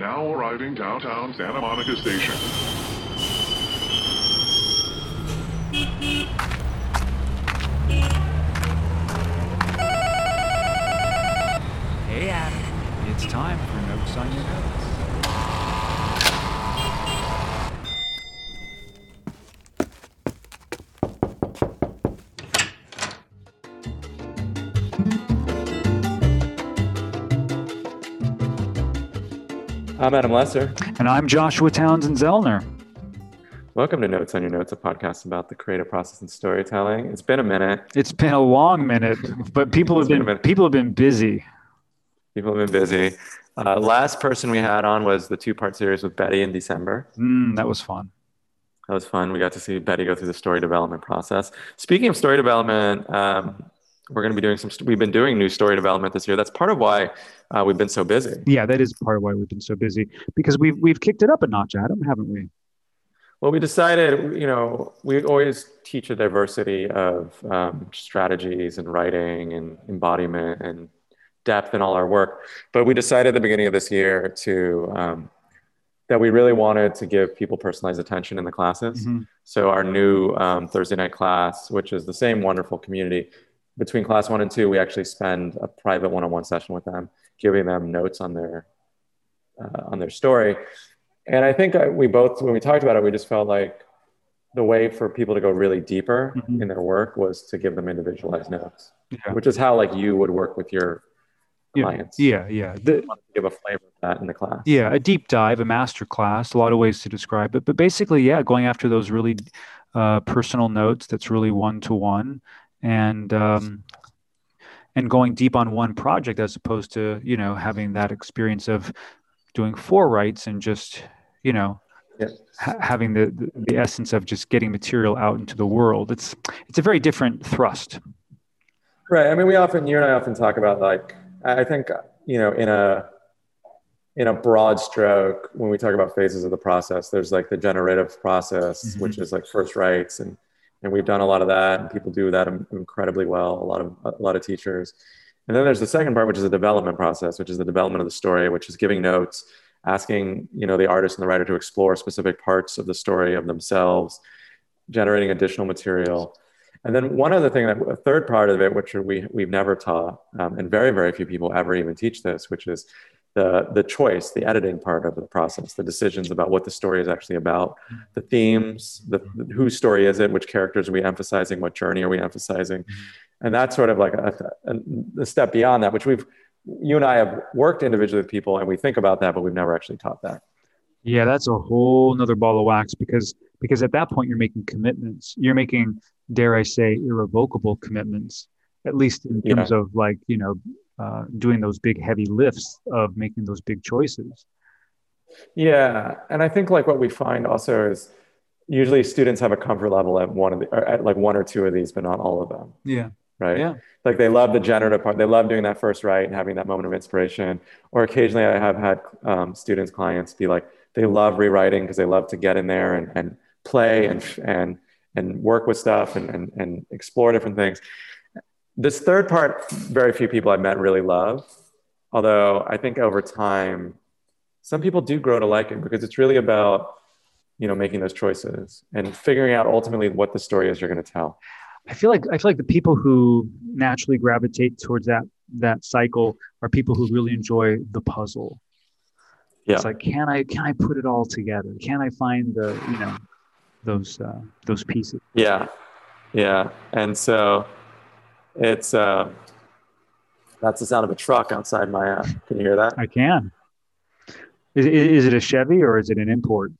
Now arriving downtown Santa Monica Station. I'm Adam Lesser. And I'm Joshua Townsend Zellner. Welcome to Notes on Your Notes, a podcast about the creative process and storytelling. It's been a minute. It's been a long minute, but people have been been people have been busy. People have been busy. Uh, last person we had on was the two part series with Betty in December. Mm, that was fun. That was fun. We got to see Betty go through the story development process. Speaking of story development, um, we're going to be doing some, we've been doing new story development this year. That's part of why uh, we've been so busy. Yeah, that is part of why we've been so busy because we've we've kicked it up a notch, Adam, haven't we? Well, we decided, you know, we always teach a diversity of um, strategies and writing and embodiment and depth in all our work. But we decided at the beginning of this year to um, that we really wanted to give people personalized attention in the classes. Mhm. So our new um, Thursday night class, which is the same wonderful community, between class one and two, we actually spend a private one-on-one session with them, giving them notes on their uh, on their story. And I think I, we both, when we talked about it, we just felt like the way for people to go really deeper Mhm. in their work was to give them individualized notes, Yeah. which is how like you would work with your clients. yeah, yeah. The, I to give a flavor of that in the class. yeah, a deep dive, a master class, a lot of ways to describe it. But basically, yeah, going after those really uh, personal notes that's really one to one and um, and going deep on one project as opposed to, you know, having that experience of doing four writes and just, you know, Yeah. ha- having the, the the essence of just getting material out into the world. It's it's a very different thrust. Right. I mean, we often, you and I often talk about like, I think, you know, in a, in a broad stroke, when we talk about phases of the process, there's like the generative process, Mhm. which is like first writes and and we've done a lot of that, and people do that incredibly well. A lot of a lot of teachers, and then there's the second part, which is the development process, which is the development of the story, which is giving notes, asking you know the artist and the writer to explore specific parts of the story of themselves, generating additional material. And then one other thing, that a third part of it, which we we've never taught, um, and very very few people ever even teach this, which is the the choice, the editing part of the process, the decisions about what the story is actually about, the themes, the whose story is it, which characters are we emphasizing, what journey are we emphasizing, and that's sort of like a, a, a step beyond that, which we've you and I have worked individually with people, and we think about that, but we've never actually taught that. Yeah, that's a whole nother ball of wax because because at that point you're making commitments. You're making, dare I say, irrevocable commitments, at least in Yeah. terms of like, you know, uh, doing those big heavy lifts of making those big choices. Yeah, and I think like what we find also is usually students have a comfort level at one of the, or at like one or two of these, but not all of them, Yeah. right? Yeah. Like they love the generative part. They love doing that first write and having that moment of inspiration. Or occasionally, I have had um, students, clients be like they love rewriting because they love to get in there and, and play and and and work with stuff and, and and explore different things. This third part, very few people I've met really love. Although I think over time, some people do grow to like it because it's really about you know making those choices and figuring out ultimately what the story is you're going to tell. I feel like I feel like the people who naturally gravitate towards that that cycle are people who really enjoy the puzzle. Yeah. It's like, can I can I put it all together? Can I find the, you know, those uh, those pieces? Yeah, yeah, and so it's uh, that's the sound of a truck outside my. Uh, can you hear that? I can. Is, is it a Chevy or is it an import?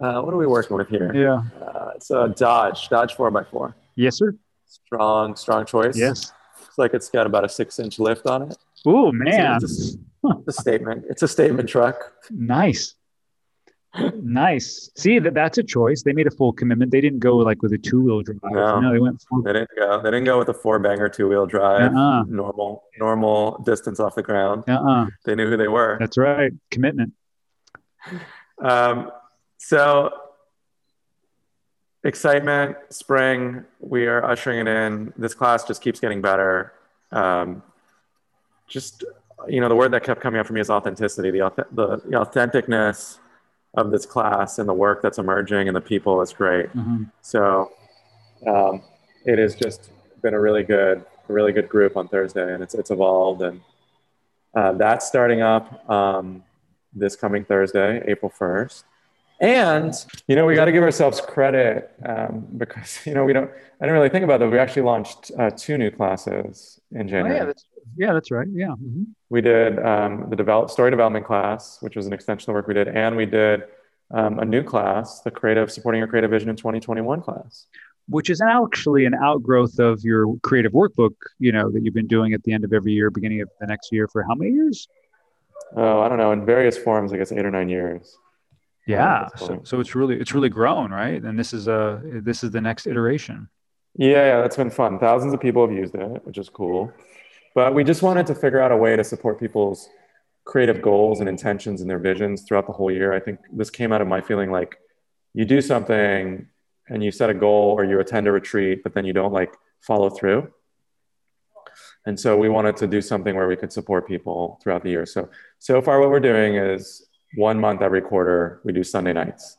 Uh, what are we working with here? Yeah. Uh, it's a Dodge, Dodge four x four. Yes, sir. Strong, strong choice. Yes. looks like it's got about a six inch lift on it. Oh man, It's It's a statement. It's a statement truck. nice, nice. See that that's a choice. They made a full commitment. They didn't go like with a two wheel drive. No. they went full. They didn't go. They didn't go with a four banger two wheel drive. Uh-uh. Normal, normal distance off the ground. Uh-uh. They knew who they were. That's right. Commitment. Um, so excitement, spring, we are ushering it in. This class just keeps getting better. Um, just you know, the word that kept coming up for me is authenticity. The, the, the authenticness of this class and the work that's emerging and the people is great. Mm-hmm. So um, it has just been a really good, a really good group on Thursday, and it's it's evolved, and uh, that's starting up um, this coming Thursday, April first. And you know, we got to give ourselves credit um, because you know we don't. I didn't really think about that. We actually launched uh, two new classes in January. Oh, yeah, that's, yeah, that's right. Yeah. Mm-hmm. We did um, the develop story development class, which was an extension of the work we did, and we did um, a new class, the creative supporting your creative vision in 2021 class, which is actually an outgrowth of your creative workbook. You know that you've been doing at the end of every year, beginning of the next year for how many years? Oh, I don't know. In various forms, I guess eight or nine years yeah so, so it's really it's really grown right? And this is a this is the next iteration. Yeah, yeah that's been fun. Thousands of people have used it which is cool. But we just wanted to figure out a way to support people's creative goals and intentions and their visions throughout the whole year. I think this came out of my feeling like you do something and you set a goal or you attend a retreat but then you don't like follow through. And so we wanted to do something where we could support people throughout the year. So so far what we're doing is one month every quarter, we do Sunday nights.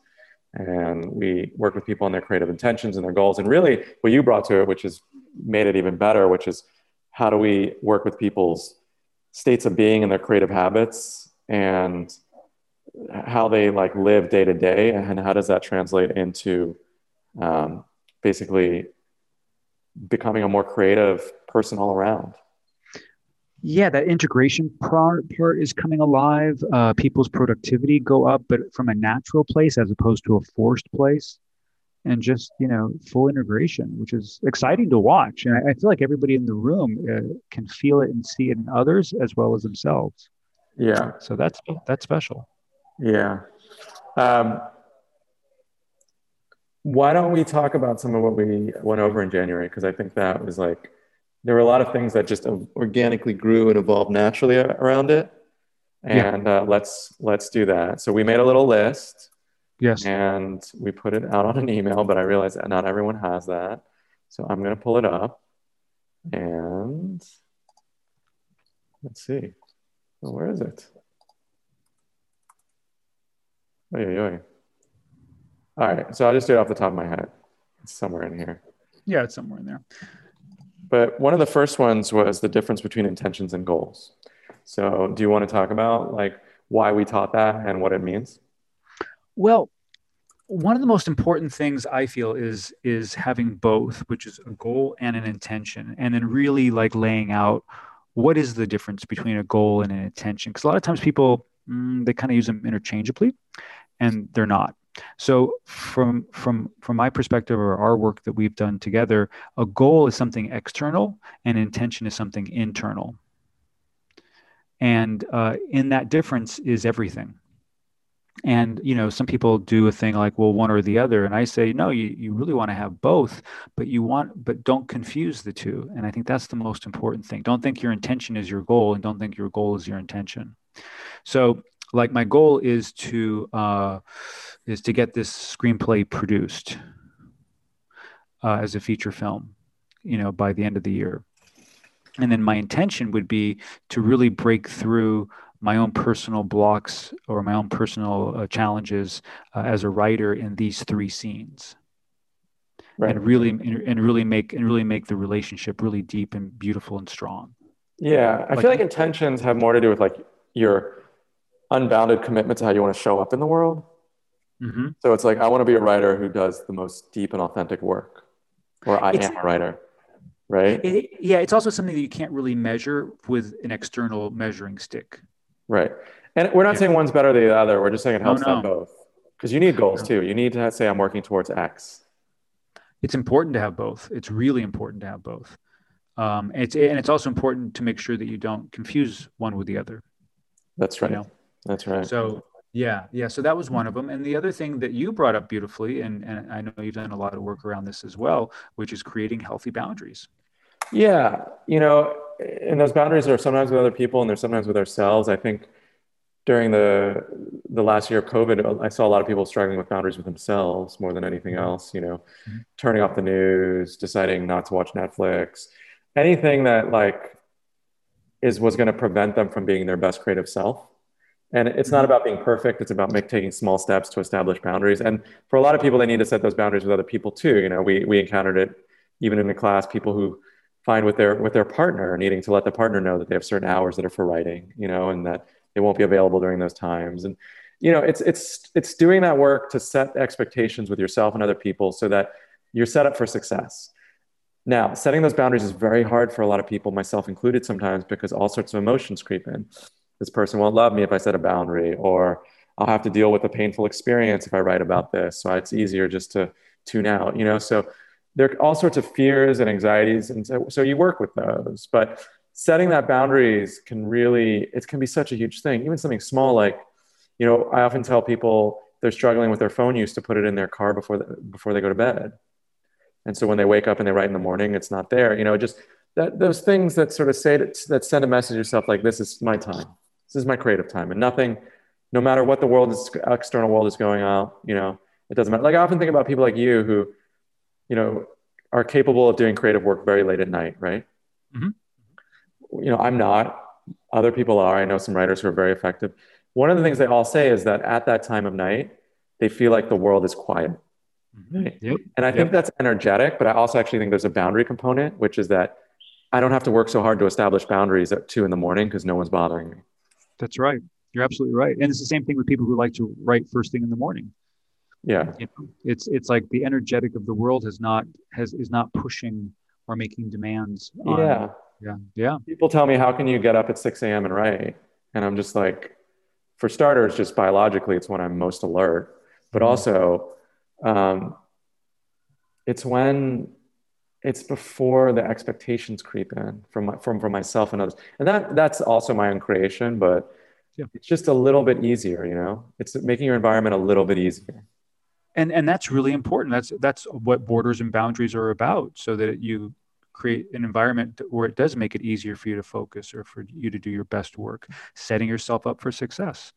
And we work with people on their creative intentions and their goals. And really, what you brought to it, which has made it even better, which is how do we work with people's states of being and their creative habits and how they like live day to day and how does that translate into um, basically becoming a more creative person all around yeah, that integration part, part is coming alive. Uh, people's productivity go up, but from a natural place as opposed to a forced place, and just you know full integration, which is exciting to watch. And I, I feel like everybody in the room uh, can feel it and see it in others as well as themselves. Yeah. So that's that's special. Yeah. Um, why don't we talk about some of what we went over in January? Because I think that was like there were a lot of things that just organically grew and evolved naturally around it. And yeah. uh, let's let's do that. So we made a little list. Yes. And we put it out on an email but i realized that not everyone has that. So i'm going to pull it up. And let's see. Well, where is it? Oy, oy, oy. all right. So i'll just do it off the top of my head. It's somewhere in here. Yeah it's somewhere in there but one of the first ones was the difference between intentions and goals. So, do you want to talk about like why we taught that and what it means? Well, one of the most important things I feel is is having both, which is a goal and an intention, and then really like laying out what is the difference between a goal and an intention. Because a lot of times people mm, they kind of use them interchangeably, and they're not. So from from from my perspective or our work that we've done together, a goal is something external and intention is something internal. And uh, in that difference is everything. And you know, some people do a thing like, well, one or the other, and I say, no, you, you really want to have both, but you want, but don't confuse the two. And I think that's the most important thing. Don't think your intention is your goal, and don't think your goal is your intention. So like my goal is to uh, is to get this screenplay produced uh, as a feature film you know by the end of the year and then my intention would be to really break through my own personal blocks or my own personal uh, challenges uh, as a writer in these three scenes right. and really and really make and really make the relationship really deep and beautiful and strong yeah i like, feel like intentions have more to do with like your unbounded commitment to how you want to show up in the world. Mm-hmm. So it's like, I want to be a writer who does the most deep and authentic work, or I it's, am a writer, right? It, yeah, it's also something that you can't really measure with an external measuring stick. Right. And we're not yeah. saying one's better than the other. We're just saying it helps oh, no. have both. Because you need goals too. You need to say, I'm working towards X. It's important to have both. It's really important to have both. Um, it's, and it's also important to make sure that you don't confuse one with the other. That's right. You know? That's right. So yeah, yeah. So that was one of them. And the other thing that you brought up beautifully, and, and I know you've done a lot of work around this as well, which is creating healthy boundaries. Yeah. You know, and those boundaries are sometimes with other people and they're sometimes with ourselves. I think during the the last year of COVID, I saw a lot of people struggling with boundaries with themselves more than anything else, you know, mm-hmm. turning off the news, deciding not to watch Netflix, anything that like is was going to prevent them from being their best creative self. And it's not mm-hmm. about being perfect. It's about make, taking small steps to establish boundaries. And for a lot of people, they need to set those boundaries with other people too. You know, we, we encountered it even in the class, people who find with their, with their partner needing to let the partner know that they have certain hours that are for writing, you know, and that they won't be available during those times. And, you know, it's, it's, it's doing that work to set expectations with yourself and other people so that you're set up for success. Now, setting those boundaries is very hard for a lot of people, myself included sometimes, because all sorts of emotions creep in this person won't love me if I set a boundary, or I'll have to deal with a painful experience if I write about this. So it's easier just to tune out, you know? So there are all sorts of fears and anxieties. And so, so you work with those. But setting that boundaries can really, it can be such a huge thing. Even something small like, you know, I often tell people they're struggling with their phone use to put it in their car before, the, before they go to bed. And so when they wake up and they write in the morning, it's not there. You know, just that those things that sort of say to, that send a message to yourself like, this is my time this is my creative time and nothing no matter what the world is external world is going on you know it doesn't matter like i often think about people like you who you know are capable of doing creative work very late at night right mm-hmm. you know i'm not other people are i know some writers who are very effective one of the things they all say is that at that time of night they feel like the world is quiet mm-hmm. right? yep. and i think that's energetic but i also actually think there's a boundary component which is that i don't have to work so hard to establish boundaries at two in the morning because no one's bothering me that's right. You're absolutely right. And it's the same thing with people who like to write first thing in the morning. Yeah. You know, it's it's like the energetic of the world has not has is not pushing or making demands. On, yeah. Yeah. Yeah. People tell me, how can you get up at 6 a.m. and write? And I'm just like, for starters, just biologically, it's when I'm most alert. But mm-hmm. also, um, it's when it's before the expectations creep in from my, from from myself and others. And that that's also my own creation but yeah. it's just a little bit easier you know? It's making your environment a little bit easier. And and that's really important. That's that's what borders and boundaries are about so that you create an environment where it does make it easier for you to focus or for you to do your best work setting yourself up for success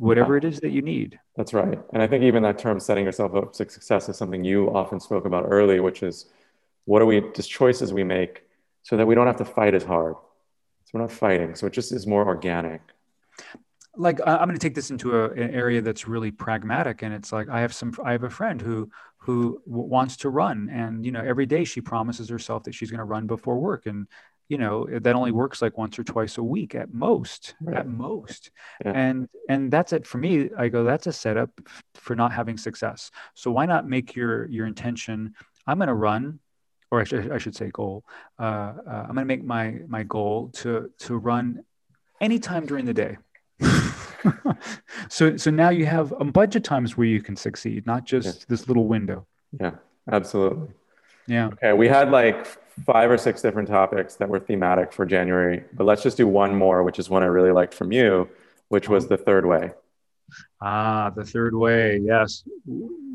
whatever it is that you need. That's right. And i think even that term setting yourself up for success is something you often spoke about early which is what are we, just choices we make so that we don't have to fight as hard. So we're not fighting. So it just is more organic. Like I'm going to take this into a, an area that's really pragmatic, and it's like I have some. I have a friend who who wants to run, and you know every day she promises herself that she's going to run before work, and you know that only works like once or twice a week at most right. at most yeah. and and that's it for me i go that's a setup for not having success so why not make your your intention i'm going to run or I should, I should say goal. Uh, uh, I'm going to make my my goal to to run anytime during the day. so so now you have a bunch of times where you can succeed, not just yeah. this little window. Yeah, absolutely. Yeah. Okay, we had like five or six different topics that were thematic for January, but let's just do one more, which is one I really liked from you, which was the third way. Ah, the third way. Yes,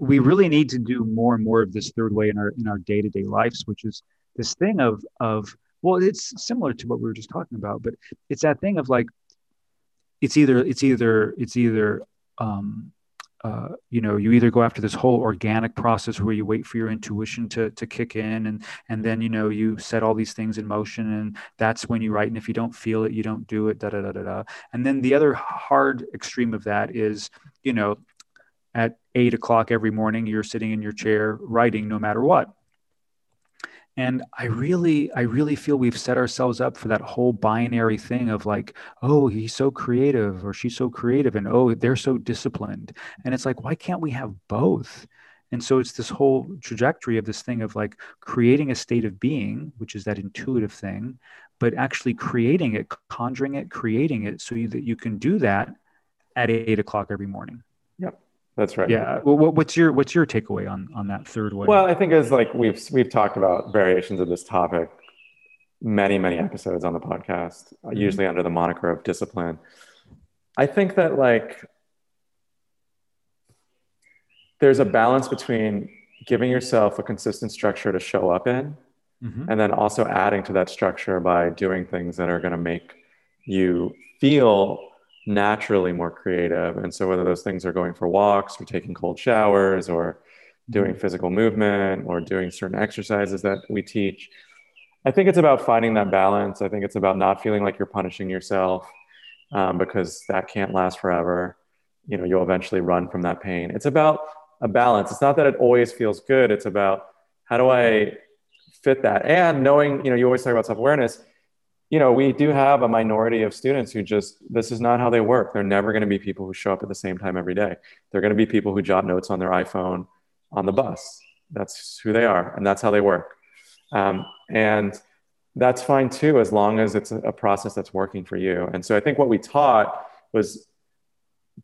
we really need to do more and more of this third way in our in our day to day lives, which is this thing of of well, it's similar to what we were just talking about, but it's that thing of like it's either it's either it's either um, uh, you know you either go after this whole organic process where you wait for your intuition to to kick in and and then you know you set all these things in motion and that's when you write. And if you don't feel it you don't do it da da da da da. And then the other hard extreme of that is you know at eight o'clock every morning you're sitting in your chair writing no matter what. And i really i really feel we've set ourselves up for that whole binary thing of like oh he's so creative or she's so creative and oh they're so disciplined. And it's like why can't we have both? And so it's this whole trajectory of this thing of like creating a state of being which is that intuitive thing but actually creating it conjuring it creating it so that you can do that at eight o'clock every morning. Yep that's right. Yeah. Well, what's your what's your takeaway on on that third way? Well, I think as like we've we've talked about variations of this topic many many episodes on the podcast, mm-hmm. usually under the moniker of discipline. I think that like there's a balance between giving yourself a consistent structure to show up in mm-hmm. and then also adding to that structure by doing things that are going to make you feel naturally more creative. And so whether those things are going for walks or taking cold showers or doing mm-hmm. physical movement or doing certain exercises that we teach, I think it's about finding that balance. I think it's about not feeling like you're punishing yourself um, because that can't last forever. You know, you'll eventually run from that pain. It's about a balance. It's not that it always feels good. It's about how do I fit that? And knowing, you know, you always talk about self awareness. You know, we do have a minority of students who just, this is not how they work. They're never going to be people who show up at the same time every day. They're going to be people who jot notes on their iPhone on the bus. That's who they are, and that's how they work. Um, and that's fine too, as long as it's a process that's working for you. And so I think what we taught was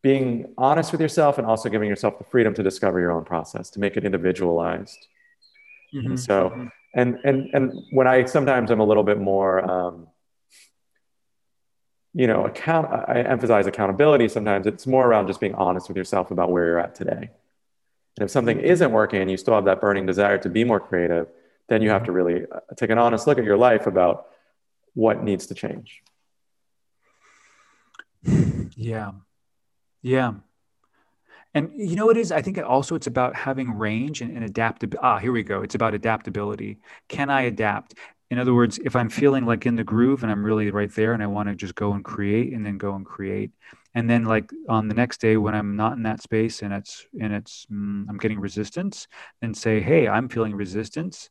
being honest with yourself and also giving yourself the freedom to discover your own process, to make it individualized. Mm-hmm. And so, and and and when I sometimes I'm a little bit more, um, you know, account. I emphasize accountability. Sometimes it's more around just being honest with yourself about where you're at today. And if something mm-hmm. isn't working and you still have that burning desire to be more creative, then you have to really uh, take an honest look at your life about what needs to change. Yeah. Yeah. And you know what it is? I think also it's about having range and, and adaptability. Ah, here we go. It's about adaptability. Can I adapt? In other words, if I'm feeling like in the groove and I'm really right there and I want to just go and create and then go and create. And then like on the next day when I'm not in that space and it's and it's mm, I'm getting resistance, then say, hey, I'm feeling resistance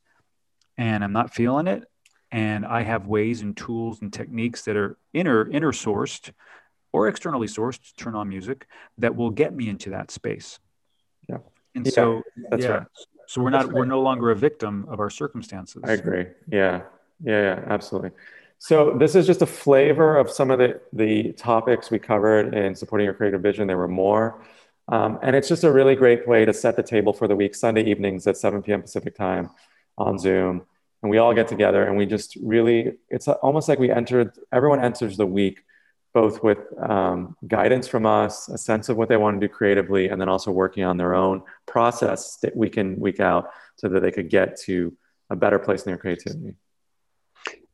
and I'm not feeling it. And I have ways and tools and techniques that are inner inner sourced or externally sourced to turn on music that will get me into that space. Yeah. And yeah, so that's yeah. right. So we're not right. we're no longer a victim of our circumstances. I agree. Yeah. Yeah, yeah, absolutely. So this is just a flavor of some of the, the topics we covered in supporting your creative vision. There were more. Um, and it's just a really great way to set the table for the week, Sunday evenings at 7 p.m. Pacific time on Zoom. And we all get together and we just really, it's almost like we entered, everyone enters the week both with um, guidance from us, a sense of what they want to do creatively, and then also working on their own process that week in, week out, so that they could get to a better place in their creativity.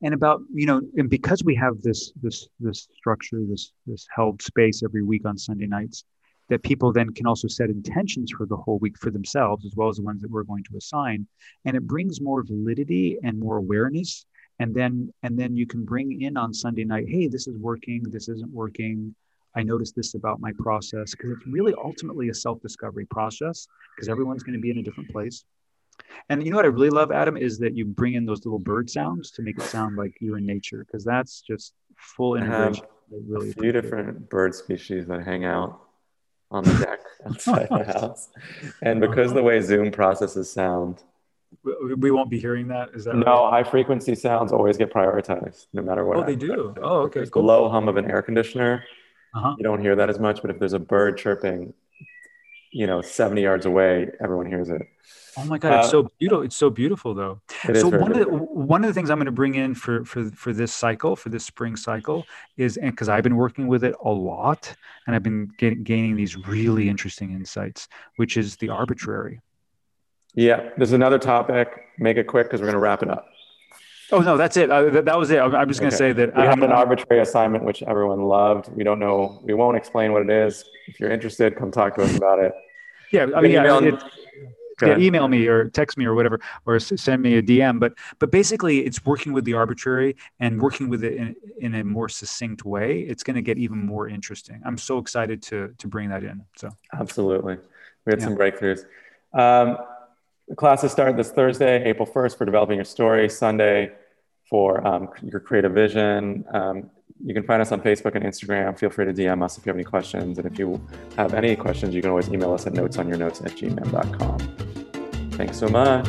And about you know, and because we have this this this structure, this this held space every week on Sunday nights, that people then can also set intentions for the whole week for themselves, as well as the ones that we're going to assign, and it brings more validity and more awareness and then and then you can bring in on sunday night hey this is working this isn't working. I noticed this about my process. Because it's really ultimately a self-discovery process because everyone's going to be in a different place. And you know what i really love adam is that you bring in those little bird sounds to make it sound like you're in nature because that's just full integration. Really a few different bird species that hang out on the deck outside the house. And because the way zoom processes sound we won't be hearing that. Is that no? Right? High frequency sounds always get prioritized, no matter what. Oh, they do. Oh, okay. Cool. The low hum of an air conditioner. Uh-huh. You don't hear that as much, but if there's a bird chirping, you know, 70 yards away, everyone hears it. Oh my god, it's uh, so beautiful! It's so beautiful, though. so one of the one of the things I'm going to bring in for for for this cycle, for this spring cycle, is and because I've been working with it a lot, and I've been getting, gaining these really interesting insights, which is the arbitrary. Yeah, there's another topic. Make it quick because we're going to wrap it up. Oh no, that's it. Uh, that, that, was it. I'm just going to say that we have an arbitrary assignment which everyone loved. We don't know. We won't explain what it is. If you're interested, come talk to us about it. Yeah, I mean, yeah, it, yeah, email me or text me or whatever, or send me a DM. But but basically, it's working with the arbitrary and working with it in, in a more succinct way. It's going to get even more interesting. I'm so excited to to bring that in. So absolutely, we had yeah. some breakthroughs. Um, the classes start this Thursday, April 1st for developing your story, Sunday for um, your creative vision. Um, you can find us on Facebook and Instagram. Feel free to DM us if you have any questions. And if you have any questions, you can always email us at notesonyournotes at gmail.com. Thanks so much.